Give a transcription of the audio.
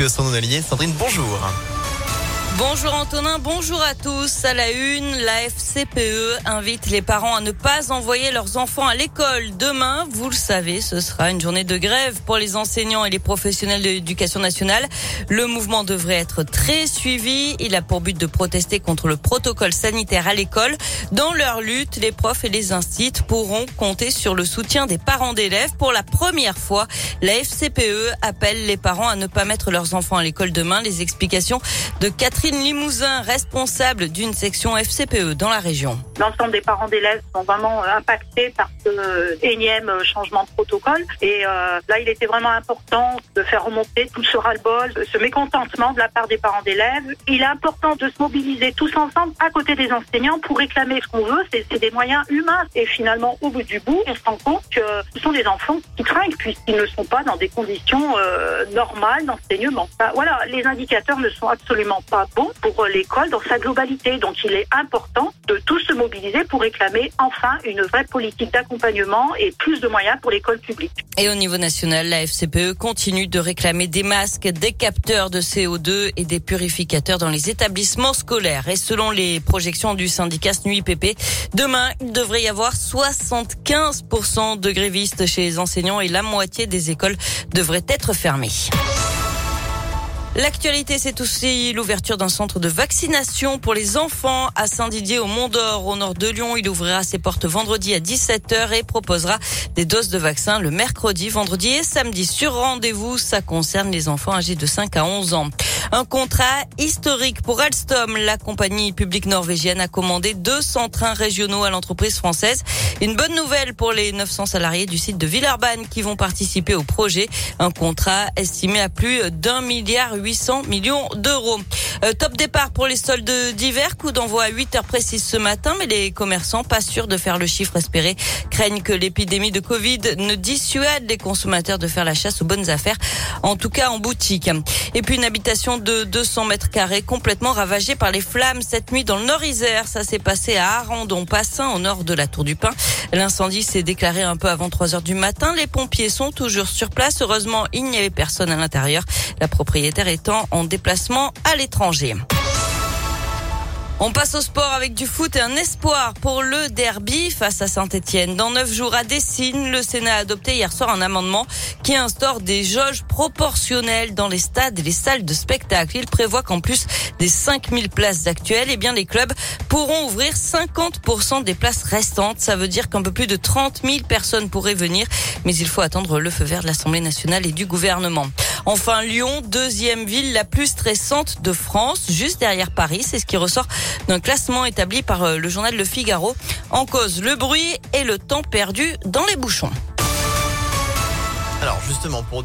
avec son allié. Sandrine, bonjour. Bonjour Antonin, bonjour à tous. À la une, la FCPE invite les parents à ne pas envoyer leurs enfants à l'école. Demain, vous le savez, ce sera une journée de grève pour les enseignants et les professionnels de l'éducation nationale. Le mouvement devrait être très suivi. Il a pour but de protester contre le protocole sanitaire à l'école. Dans leur lutte, les profs et les instituts pourront compter sur le soutien des parents d'élèves. Pour la première fois, la FCPE appelle les parents à ne pas mettre leurs enfants à l'école demain. Les explications de Catherine Catherine Limousin, responsable d'une section FCPE dans la région. L'ensemble des parents d'élèves sont vraiment euh, impactés par ce euh, énième euh, changement de protocole. Et là, il était vraiment important de faire remonter tout ce ras-le-bol, ce mécontentement de la part des parents d'élèves. Il est important de se mobiliser tous ensemble à côté des enseignants pour réclamer ce qu'on veut. C'est des moyens humains. Et finalement, au bout du bout, on se rend compte que ce sont des enfants qui trinquent puisqu'ils ne sont pas dans des conditions normales d'enseignement. Voilà, les indicateurs ne sont absolument pas bon pour l'école dans sa globalité. Donc il est important de tous se mobiliser pour réclamer enfin une vraie politique d'accompagnement et plus de moyens pour l'école publique. Et au niveau national, la FCPE continue de réclamer des masques, des capteurs de CO2 et des purificateurs dans les établissements scolaires. Et selon les projections du syndicat SNUIPP, demain, il devrait y avoir 75% de grévistes chez les enseignants et la moitié des écoles devraient être fermées. L'actualité, c'est aussi l'ouverture d'un centre de vaccination pour les enfants à Saint-Didier au Mont-d'Or, au nord de Lyon. Il ouvrira ses portes vendredi à 17h et proposera des doses de vaccins le mercredi, vendredi et samedi sur rendez-vous. Ça concerne les enfants âgés de 5 à 11 ans. Un contrat historique pour Alstom. La compagnie publique norvégienne a commandé 200 trains régionaux à l'entreprise française. Une bonne nouvelle pour les 900 salariés du site de Villeurbanne qui vont participer au projet. Un contrat estimé à plus d'un milliard 800 millions d'euros. Euh, top départ pour les soldes d'hiver. Coup d'envoi à 8 heures précises ce matin, mais les commerçants, pas sûrs de faire le chiffre espéré, craignent que l'épidémie de Covid ne dissuade les consommateurs de faire la chasse aux bonnes affaires, en tout cas en boutique. Et puis une habitation de 200 mètres carrés complètement ravagée par les flammes cette nuit dans le Nord-Isère. Ça s'est passé à Arandon-Passin, au nord de la Tour du Pin. L'incendie s'est déclaré un peu avant 3 heures du matin. Les pompiers sont toujours sur place. Heureusement, il n'y avait personne à l'intérieur. La propriétaire en déplacement à l'étranger. On passe au sport avec du foot et un espoir pour le derby face à Saint-Etienne. Dans neuf jours à Dessine, le Sénat a adopté hier soir un amendement qui instaure des jauges proportionnelles dans les stades et les salles de spectacle. Il prévoit qu'en plus des 5000 places actuelles, eh bien, les clubs pourront ouvrir 50% des places restantes. Ça veut dire qu'un peu plus de 30 000 personnes pourraient venir, mais il faut attendre le feu vert de l'Assemblée nationale et du gouvernement. Enfin, Lyon, deuxième ville la plus stressante de France, juste derrière Paris. C'est ce qui ressort d'un classement établi par euh, le journal Le Figaro. En cause, le bruit et le temps perdu dans les bouchons. Alors justement, pour